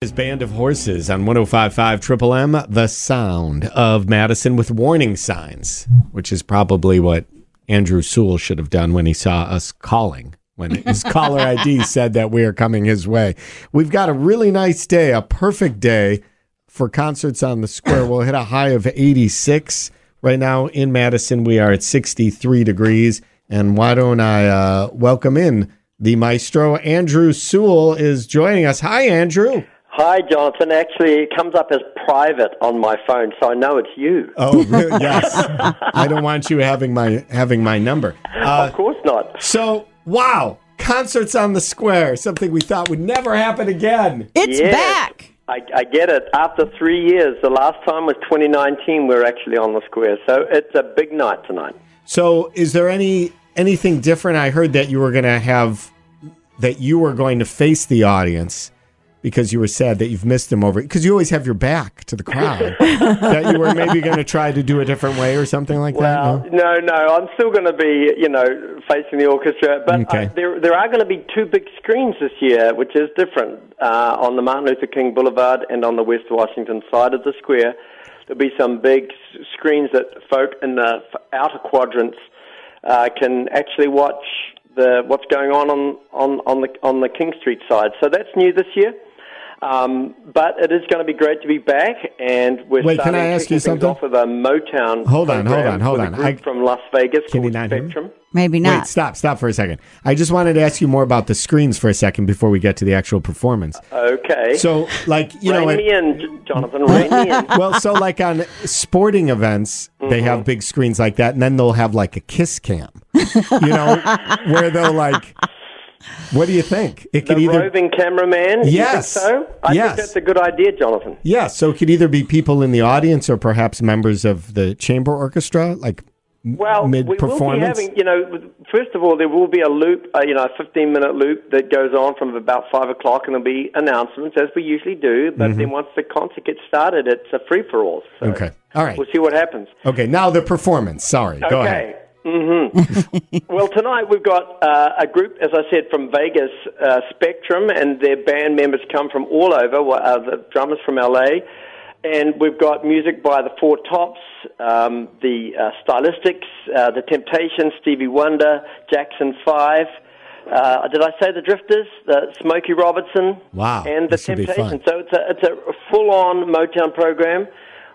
His band of horses on 1055 Triple M, the sound of Madison with warning signs, which is probably what Andrew Sewell should have done when he saw us calling, when his caller ID said that we are coming his way. We've got a really nice day, a perfect day for concerts on the square. We'll hit a high of 86. Right now in Madison, we are at 63 degrees. And why don't I uh, welcome in the maestro? Andrew Sewell is joining us. Hi, Andrew. Hi, Jonathan. Actually, it comes up as private on my phone, so I know it's you. Oh, yes. I don't want you having my having my number. Uh, of course not. so, wow, concerts on the square, something we thought would never happen again. It's Yes. back. I, I get it. After three years, the last time was 2019. We are actually on the square, so it's a big night tonight. So, is there any anything different? I heard that you were going to have that you were going to face the audience because you were sad that you've missed them over because you always have your back to the crowd. that you were maybe going to try to do a different way or something like Well, that. No? no, no, I'm still going to be, you know, facing the orchestra. But Okay. uh, there, there are going to be two big screens this year, which is different. Uh, on the Martin Luther King Boulevard and on the West Washington side of the square, there'll be some big s- screens that folk in the outer quadrants uh, can actually watch the what's going on on, on, on the on the King Street side. So that's new this year. Um, but it is going to be great to be back, and we're Wait, can starting I ask kicking you something? off with a Motown. Hold on, hold on, hold on. A group I- from Las Vegas Can you called not hear me? Spectrum. Maybe Wait, not. stop, stop for a second. I just wanted to ask you more about the screens for a second before we get to the actual performance. Okay. So, like, you know, it- me in, Jonathan. Rein me in. well, so like on sporting events, they have big screens like that, and then they'll have like a kiss cam, you know, where they'll like. What do you think? It The could either roving cameraman. Yes. so? I Yes. think that's a good idea, Jonathan. yeah, so it could either be people in the audience or perhaps members of the chamber orchestra, like Well, we will be mid-performance? having, you know, first of all, there will be a loop, uh, you know, a 15 minute loop that goes on from about 5 o'clock, and there'll be announcements, as we usually do. But then once the concert gets started, it's a free for all. So Mm-hmm. Okay. All right. We'll see what happens. Okay, now the performance. Sorry, go ahead. Okay. hmm well, tonight we've got uh, a group, as I said, from Vegas, uh, Spectrum, and their band members come from all over. Uh, the drummers from LA, and we've got music by the Four Tops, um, the uh, Stylistics, uh, the Temptations, Stevie Wonder, Jackson Five. Uh, did I say the Drifters? the Smokey Robertson. Wow, And the this should be Temptations. So it's a it's a full-on Motown program.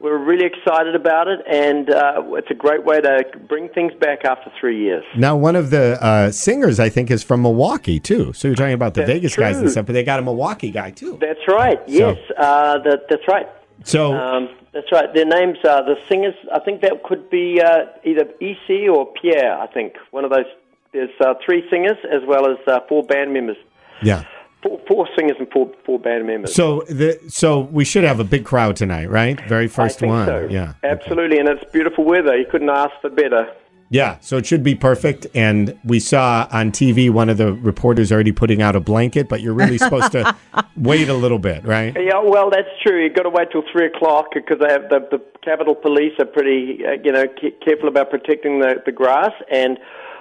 We're really excited about it, and uh, it's a great way to bring things back after three years. Now, one of the uh, singers, I think, is from Milwaukee too. So you're talking about the That's Vegas guys and stuff, but they got a Milwaukee guy too. That's right. Yes, uh, that, that's right. So Um, that's right. Their names are the singers. I think that could be uh, either EC or Pierre. I think one of those. There's uh, three singers as well as uh, four band members. yeah. Four, four singers and four four band members. So the so we should have a big crowd tonight, right? Very first one. so. Yeah. absolutely. And it's beautiful weather. You couldn't ask for better. Yeah, so it should be perfect. And we saw on TV one of the reporters already putting out a blanket, but you're really supposed to wait a little bit, right? Yeah, well, that's true. You've got to wait till three o'clock because they have the, the Capitol Police are pretty, uh, you know, c- careful about protecting the, the grass and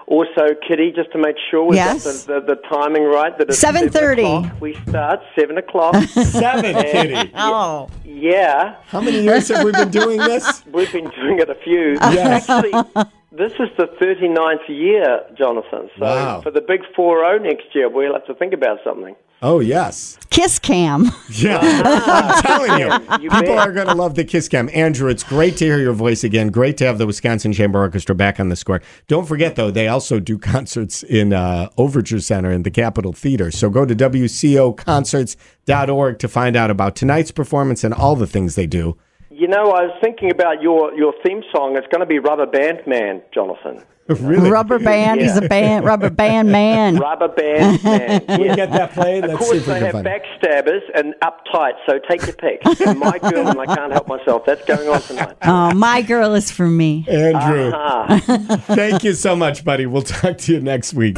also Kitty just to make sure we've Yes. got the, the, the timing right. That it's 7:30. 7 o'clock. We start seven o'clock. Seven, Kitty. Oh, yeah, How many years have we been doing this? we've been doing it a few. Yes. Actually, this is the 39th year, Jonathan. So Wow. for the big 4-0 next year, we'll have to think about something. Oh yes, kiss cam. yeah. I'm telling you, You people bet. are going to love the Kiss Cam. Andrew, it's great to hear your voice again. Great to have the Wisconsin Chamber Orchestra back on the square. Don't forget though, they also do concerts in uh, Overture Center in the Capitol Theater. So go to wcoconcerts.org to find out about tonight's performance and all the things they do. You know, I was thinking about your, your theme song. It's going to be Rubber Band Man, Jonathan. really? Rubber band. He's a band. Rubber band man. Rubber Band Man. We get that played. Of Let's see course, if we they have find backstabbers and uptight, so take your pick. And My Girl and I Can't Help Myself. That's going on tonight. Oh, my girl is for me. Andrew, Ah, thank you so much, buddy. We'll talk to you next week.